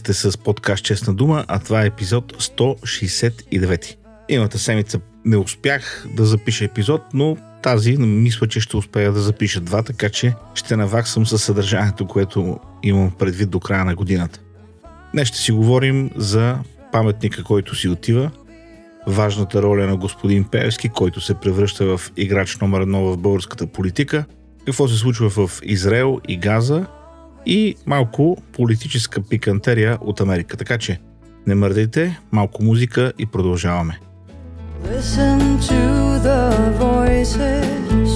Сте с подкаст Честна дума, а това е епизод 169. Имата седмица не успях да запиша епизод, но тази мисля, че ще успея да запиша два, така че ще наваксам със съдържанието, което имам предвид до края на годината. Днес ще си говорим за паметника, който си отива, важната роля на господин Певски, който се превръща в играч номер едно в българската политика, какво се случва в Израел и Газа и малко политическа пикантерия от Америка. Така че не мърдайте, малко музика и продължаваме. Listen to the voices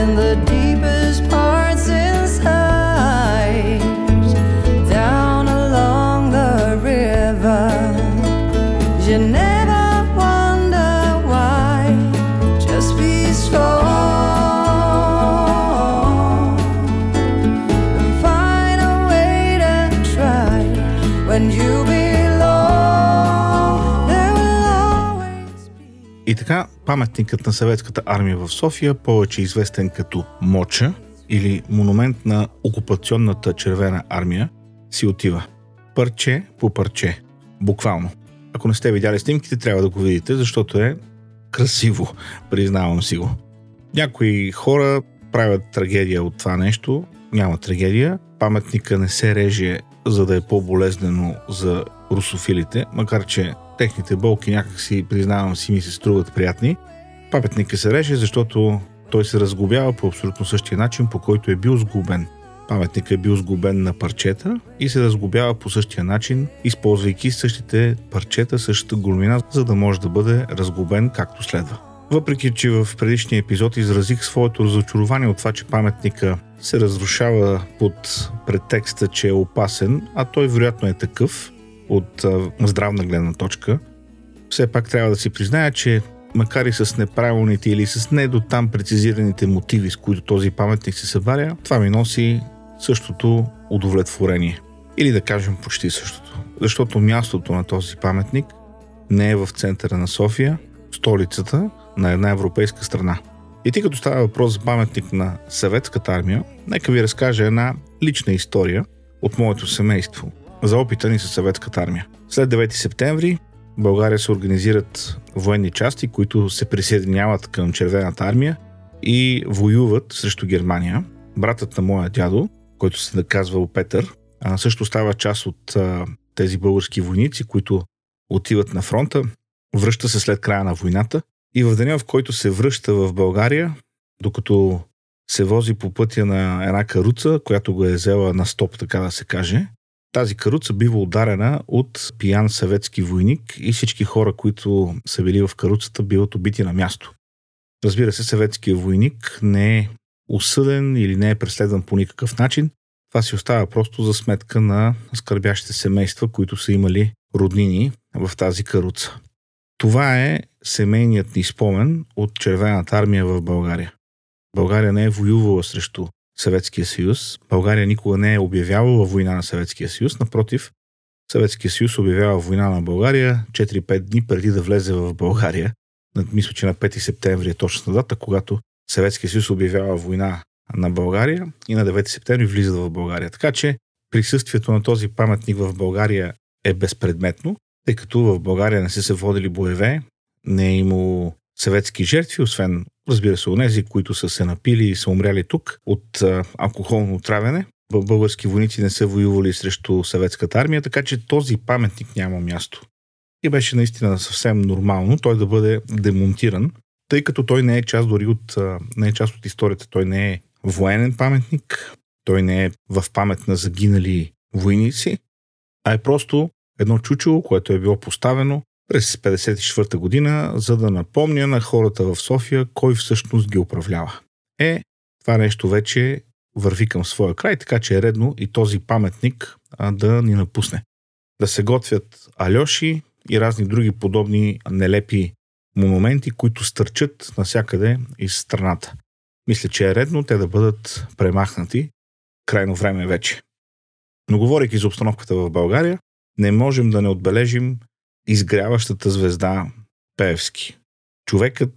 in the deepest parts така, паметникът на съветската армия в София, повече известен като Моча или монумент на окупационната червена армия, си отива. Парче по парче. Буквално. Ако не сте видяли снимките, трябва да го видите, защото е красиво, признавам си го. Някои хора правят трагедия от това нещо, няма трагедия. Паметника не се реже, за да е по-болезнено за русофилите, макар че техните болки някак си, признавам си, ми се струват приятни. Паметника се реже, защото той се разгубява по абсолютно същия начин, по който е бил сгубен. Паметникът е бил сгубен на парчета и се разгубява по същия начин, използвайки същите парчета, същата големина, за да може да бъде разгубен както следва. Въпреки, че в предишния епизод изразих своето разочарование от това, че паметника се разрушава под претекста, че е опасен, а той вероятно е такъв от здравна гледна точка, все пак трябва да си призная, че макар и с неправилните или с не до там прецизираните мотиви, с които този паметник се събаря, това ми носи същото удовлетворение. Или да кажем почти същото. Защото мястото на този паметник не е в центъра на София, столицата на една европейска страна. И тъй като става въпрос за паметник на съветската армия, нека ви разкажа една лична история от моето семейство за опита ни с съветската армия. След 9 септември в България се организират военни части, които се присъединяват към Червената армия и воюват срещу Германия. Братът на моя дядо, който се наказва Петър, също става част от тези български войници, които отиват на фронта, връща се след края на войната и в деня, в който се връща в България, докато се вози по пътя на една каруца, която го е взела на стоп, така да се каже, тази каруца бива ударена от пиян съветски войник и всички хора, които са били в каруцата, биват убити на място. Разбира се, съветският войник не е осъден или не е преследван по никакъв начин. Това си остава просто за сметка на скърбящите семейства, които са имали роднини в тази каруца. Това е семейният ни спомен от Червената армия в България. България не е воювала срещу Съветския съюз. България никога не е обявявала война на Съветския съюз. Напротив, Съветския съюз обявява война на България 4-5 дни преди да влезе в България. Мисля, че на 5 септември е точната дата, когато Съветския съюз обявява война на България и на 9 септември влизат в България. Така че присъствието на този паметник в България е безпредметно, тъй като в България не са се водили боеве, не е имало съветски жертви, освен, разбира се, онези, които са се напили и са умряли тук от а, алкохолно отравяне. Български войници не са воювали срещу съветската армия, така че този паметник няма място. И беше наистина съвсем нормално той да бъде демонтиран, тъй като той не е част дори от, не е част от историята. Той не е военен паметник, той не е в памет на загинали войници, а е просто едно чучело, което е било поставено през 1954 година, за да напомня на хората в София кой всъщност ги управлява. Е, това нещо вече върви към своя край, така че е редно и този паметник а, да ни напусне. Да се готвят алеши и разни други подобни нелепи монументи, които стърчат навсякъде из страната. Мисля, че е редно те да бъдат премахнати. Крайно време вече. Но говорейки за обстановката в България, не можем да не отбележим изгряващата звезда Певски. Човекът,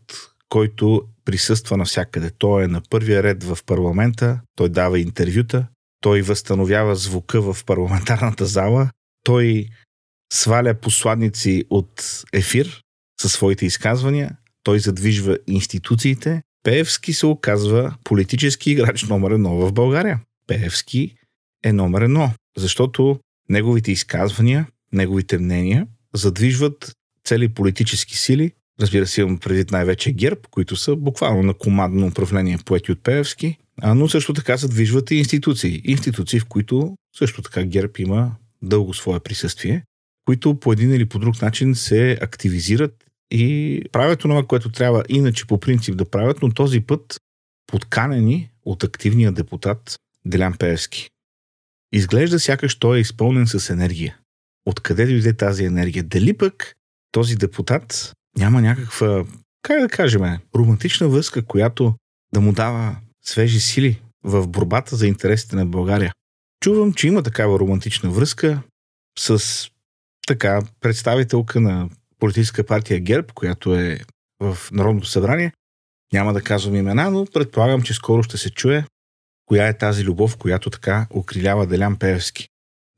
който присъства навсякъде. Той е на първия ред в парламента, той дава интервюта, той възстановява звука в парламентарната зала, той сваля посладници от ефир със своите изказвания, той задвижва институциите. Пеевски се оказва политически играч номер едно в България. Пеевски е номер едно, защото неговите изказвания, неговите мнения задвижват цели политически сили. Разбира се, имам предвид най-вече ГЕРБ, които са буквално на командно управление поети от Пеевски, но също така задвижват и институции. Институции, в които също така ГЕРБ има дълго свое присъствие, които по един или по друг начин се активизират и правят това, което трябва иначе по принцип да правят, но този път подканени от активния депутат Делян Пеевски. Изглежда сякаш той е изпълнен с енергия. Откъде дойде тази енергия? Дали пък този депутат няма някаква, как да кажем, романтична връзка, която да му дава свежи сили в борбата за интересите на България? Чувам, че има такава романтична връзка с така представителка на политическа партия ГЕРБ, която е в Народното събрание. Няма да казвам имена, но предполагам, че скоро ще се чуе коя е тази любов, която така окрилява Делян Певски.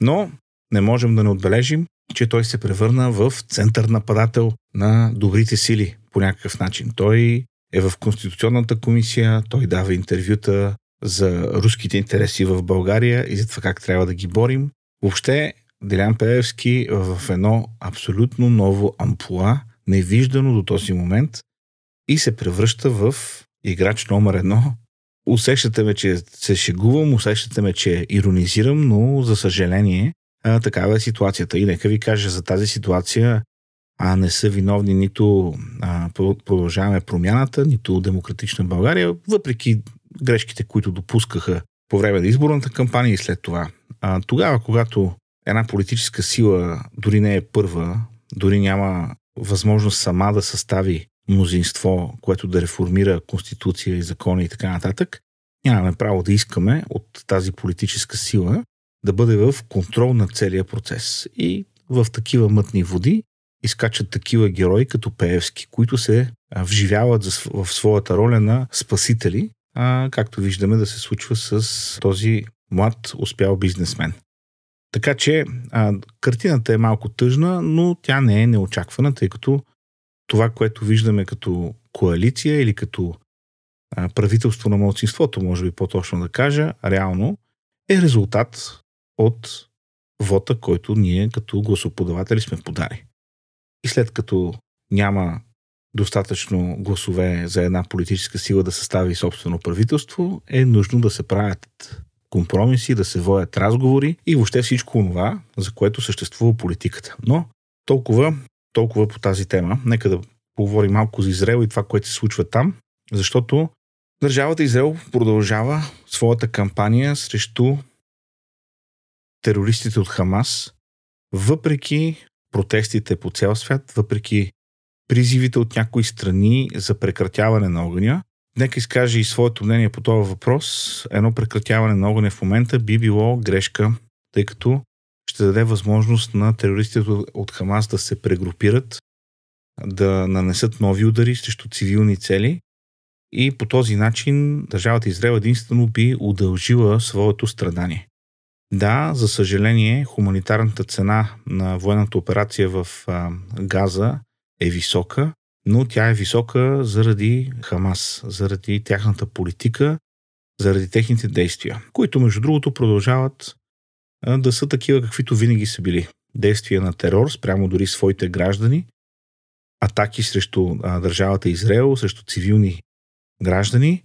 Но не можем да не отбележим, че той се превърна в център нападател на добрите сили по някакъв начин. Той е в Конституционната комисия, той дава интервюта за руските интереси в България и за това как трябва да ги борим. Въобще Делян Пеевски в едно абсолютно ново ампула, невиждано до този момент и се превръща в играч номер едно. Усещате ме, че се шегувам, усещате ме, че иронизирам, но за съжаление а, такава е ситуацията. И нека ви кажа за тази ситуация, а не са виновни нито а, продължаваме промяната, нито демократична България, въпреки грешките, които допускаха по време на изборната кампания и след това. А, тогава, когато една политическа сила дори не е първа, дори няма възможност сама да състави мнозинство, което да реформира конституция и закони и така нататък, нямаме право да искаме от тази политическа сила да бъде в контрол на целия процес. И в такива мътни води изкачат такива герои като Пеевски, които се вживяват в своята роля на спасители, а, както виждаме да се случва с този млад успял бизнесмен. Така че а, картината е малко тъжна, но тя не е неочаквана, тъй като това, което виждаме като коалиция или като а, правителство на младсинството, може би по-точно да кажа, реално е резултат от вота, който ние като гласоподаватели сме подали. И след като няма достатъчно гласове за една политическа сила да състави собствено правителство, е нужно да се правят компромиси, да се водят разговори и въобще всичко това, за което съществува политиката. Но толкова, толкова по тази тема. Нека да поговорим малко за Израел и това, което се случва там, защото държавата Израел продължава своята кампания срещу терористите от Хамас, въпреки протестите по цял свят, въпреки призивите от някои страни за прекратяване на огъня, Нека изкаже и своето мнение по този въпрос. Едно прекратяване на огъня в момента би било грешка, тъй като ще даде възможност на терористите от Хамас да се прегрупират, да нанесат нови удари срещу цивилни цели и по този начин държавата Израел единствено би удължила своето страдание. Да, за съжаление, хуманитарната цена на военната операция в Газа е висока, но тя е висока заради Хамас, заради тяхната политика, заради техните действия, които между другото продължават да са такива, каквито винаги са били. Действия на терор спрямо дори своите граждани, атаки срещу а, държавата Израел, срещу цивилни граждани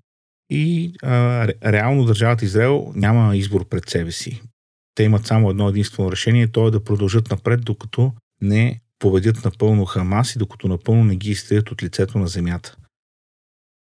и а, реално държавата Израел няма избор пред себе си. Те имат само едно единствено решение, то е да продължат напред, докато не победят напълно Хамас и докато напълно не ги изтрият от лицето на земята.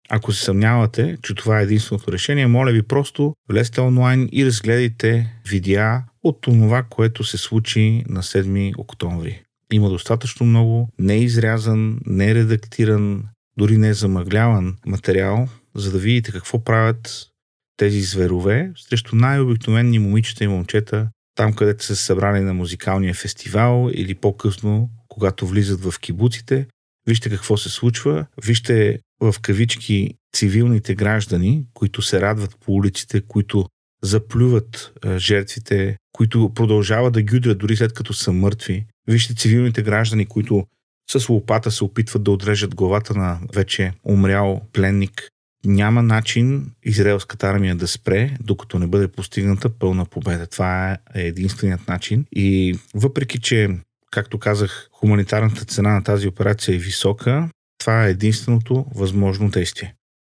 Ако се съмнявате, че това е единственото решение, моля ви просто влезте онлайн и разгледайте видеа от това, което се случи на 7 октомври. Има достатъчно много неизрязан, нередактиран, дори не замъгляван материал, за да видите какво правят тези зверове срещу най-обикновени момичета и момчета, там където са събрани на музикалния фестивал или по-късно когато влизат в кибуците. Вижте какво се случва. Вижте в кавички цивилните граждани, които се радват по улиците, които заплюват жертвите, които продължават да гюдрят дори след като са мъртви. Вижте цивилните граждани, които с лопата се опитват да отрежат главата на вече умрял пленник. Няма начин израелската армия да спре, докато не бъде постигната пълна победа. Това е единственият начин. И въпреки, че, както казах, хуманитарната цена на тази операция е висока, това е единственото възможно действие.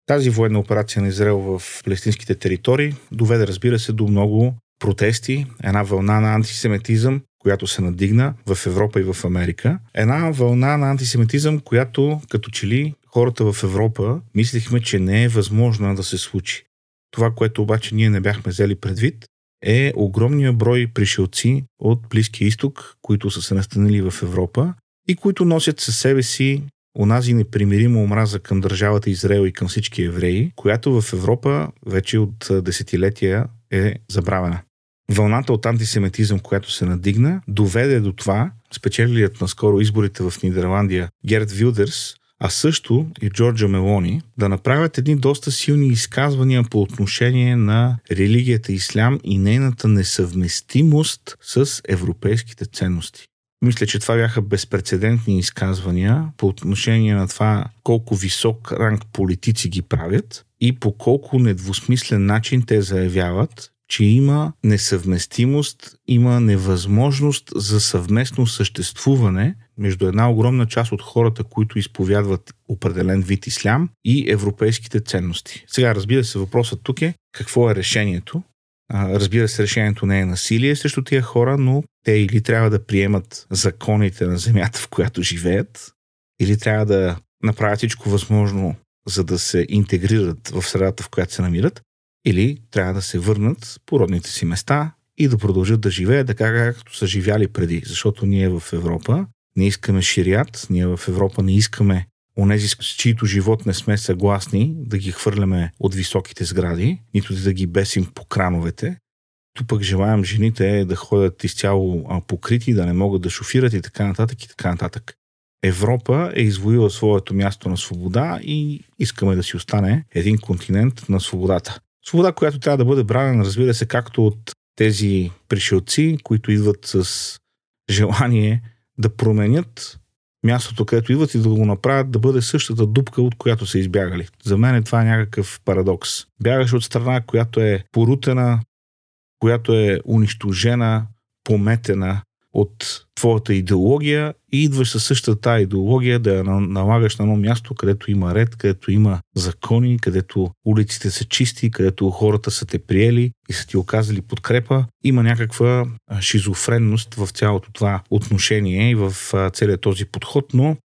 Тази военна операция на Израел в палестинските територии доведе, разбира се, до много протести, една вълна на антисемитизъм, която се надигна в Европа и в Америка. Една вълна на антисемитизъм, която като че ли хората в Европа мислихме, че не е възможно да се случи. Това, което обаче ние не бяхме взели предвид, е огромния брой пришелци от Близкия изток, които са се настанили в Европа и които носят със себе си онази непримирима омраза към държавата Израел и към всички евреи, която в Европа вече от десетилетия е забравена. Вълната от антисемитизъм, която се надигна, доведе до това спечелилият наскоро изборите в Нидерландия Герд Вилдерс, а също и Джорджа Мелони, да направят едни доста силни изказвания по отношение на религията ислям и нейната несъвместимост с европейските ценности. Мисля, че това бяха безпредседентни изказвания по отношение на това колко висок ранг политици ги правят и по колко недвусмислен начин те заявяват, че има несъвместимост, има невъзможност за съвместно съществуване между една огромна част от хората, които изповядват определен вид ислям и европейските ценности. Сега, разбира се, въпросът тук е какво е решението. Разбира се, решението не е насилие срещу тия хора, но те или трябва да приемат законите на земята, в която живеят, или трябва да направят всичко възможно, за да се интегрират в средата, в която се намират, или трябва да се върнат по родните си места и да продължат да живеят така, както са живяли преди. Защото ние в Европа не искаме ширият, ние в Европа не искаме онези, с чието живот не сме съгласни, да ги хвърляме от високите сгради, нито да ги бесим по крановете. Тук пък желаем жените да ходят изцяло покрити, да не могат да шофират и така нататък и така нататък. Европа е извоила своето място на свобода и искаме да си остане един континент на свободата. Свобода, която трябва да бъде бранена, разбира се, както от тези пришелци, които идват с желание да променят мястото, където идват и да го направят да бъде същата дупка, от която са избягали. За мен е това някакъв парадокс. Бягаш от страна, която е порутена, която е унищожена, пометена от твоята идеология и идваш със същата идеология да я налагаш на едно място, където има ред, където има закони, където улиците са чисти, където хората са те приели и са ти оказали подкрепа. Има някаква шизофренност в цялото това отношение и в целият този подход, но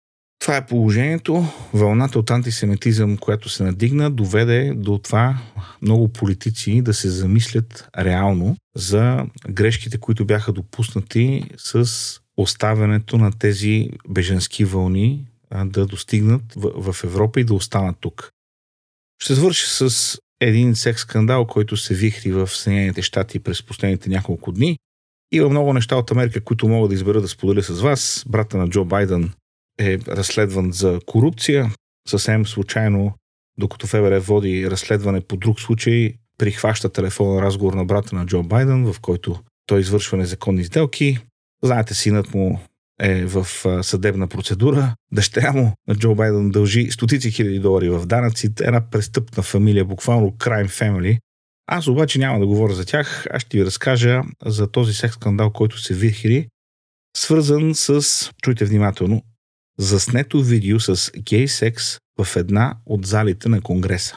това е положението. Вълната от антисемитизъм, която се надигна, доведе до това много политици да се замислят реално за грешките, които бяха допуснати с оставянето на тези беженски вълни да достигнат в, Европа и да останат тук. Ще свърши с един секс скандал, който се вихри в Съединените щати през последните няколко дни. Има много неща от Америка, които мога да избера да споделя с вас. Брата на Джо Байден е разследван за корупция. Съвсем случайно, докато ФБР води разследване по друг случай, прихваща телефонен разговор на брата на Джо Байден, в който той извършва незаконни сделки. Знаете, синът му е в съдебна процедура. Дъщеря му на Джо Байден дължи стотици хиляди долари в данъци. Една престъпна фамилия, буквално crime family. Аз обаче няма да говоря за тях. Аз ще ви разкажа за този секс скандал, който се вихри, свързан с, чуйте внимателно, заснето видео с гей секс в една от залите на Конгреса.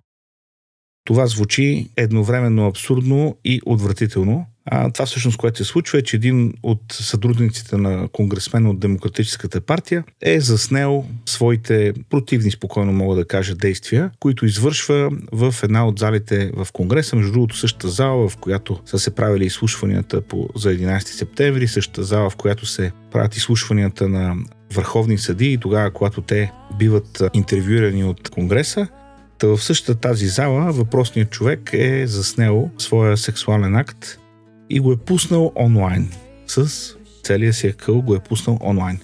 Това звучи едновременно абсурдно и отвратително. А, това всъщност, което се случва е, че един от сътрудниците на конгресмена от Демократическата партия е заснел своите противни, спокойно мога да кажа, действия, които извършва в една от залите в Конгреса, между другото същата зала, в която са се правили изслушванията по, за 11 септември, същата зала, в която се правят изслушванията на върховни съди и тогава, когато те биват интервюирани от Конгреса, Та в същата тази зала въпросният човек е заснел своя сексуален акт и го е пуснал онлайн. С целия си акъл го е пуснал онлайн.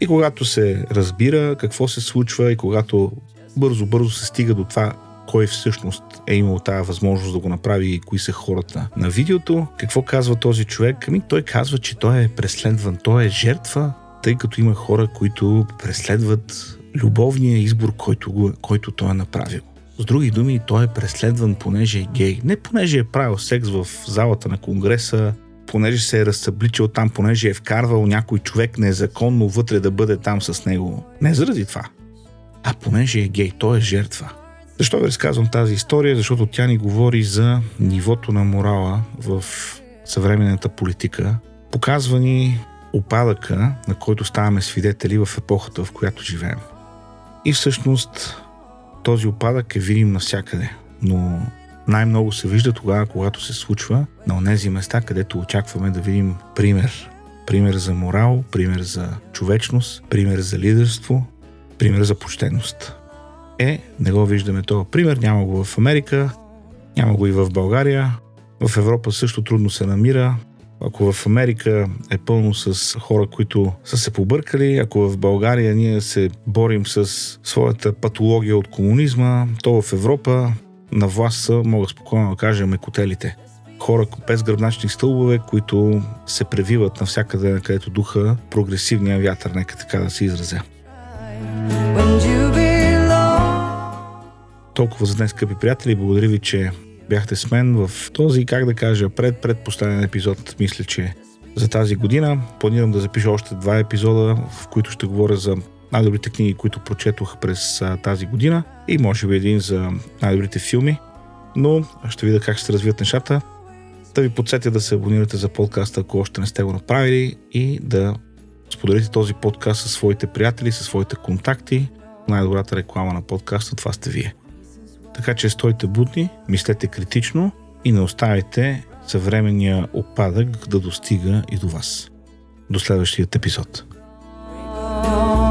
И когато се разбира какво се случва и когато бързо-бързо се стига до това кой всъщност е имал тази възможност да го направи и кои са хората на видеото. Какво казва този човек? Ами той казва, че той е преследван, той е жертва, тъй като има хора, които преследват любовния избор, който, го, който той е направил. С други думи, той е преследван, понеже е гей. Не понеже е правил секс в залата на Конгреса, понеже се е разсъбличил там, понеже е вкарвал някой човек незаконно вътре да бъде там с него. Не заради това. А понеже е гей, той е жертва. Защо ви разказвам тази история? Защото тя ни говори за нивото на морала в съвременната политика. Показва ни опадъка, на който ставаме свидетели в епохата, в която живеем. И всъщност този опадък е видим навсякъде, но най-много се вижда тогава, когато се случва на онези места, където очакваме да видим пример. Пример за морал, пример за човечност, пример за лидерство, пример за почтенност. Е, не го виждаме този пример, няма го в Америка, няма го и в България. В Европа също трудно се намира. Ако в Америка е пълно с хора, които са се побъркали, ако в България ние се борим с своята патология от комунизма, то в Европа на власт са, мога спокойно да кажа, мекотелите. Хора без гръбначни стълбове, които се превиват навсякъде, където духа прогресивния вятър, нека така да се изразя. Толкова за днес, скъпи приятели. Благодаря ви, че бяхте с мен в този, как да кажа, пред предпоставен епизод, мисля, че за тази година. Планирам да запиша още два епизода, в които ще говоря за най-добрите книги, които прочетох през а, тази година и може би един за най-добрите филми. Но ще видя как ще се развият нещата. Да ви подсетя да се абонирате за подкаста, ако още не сте го направили и да споделите този подкаст със своите приятели, със своите контакти. Най-добрата реклама на подкаста това сте вие. Така че стойте будни, мислете критично и не оставяйте съвременния опадък да достига и до вас. До следващия епизод. Oh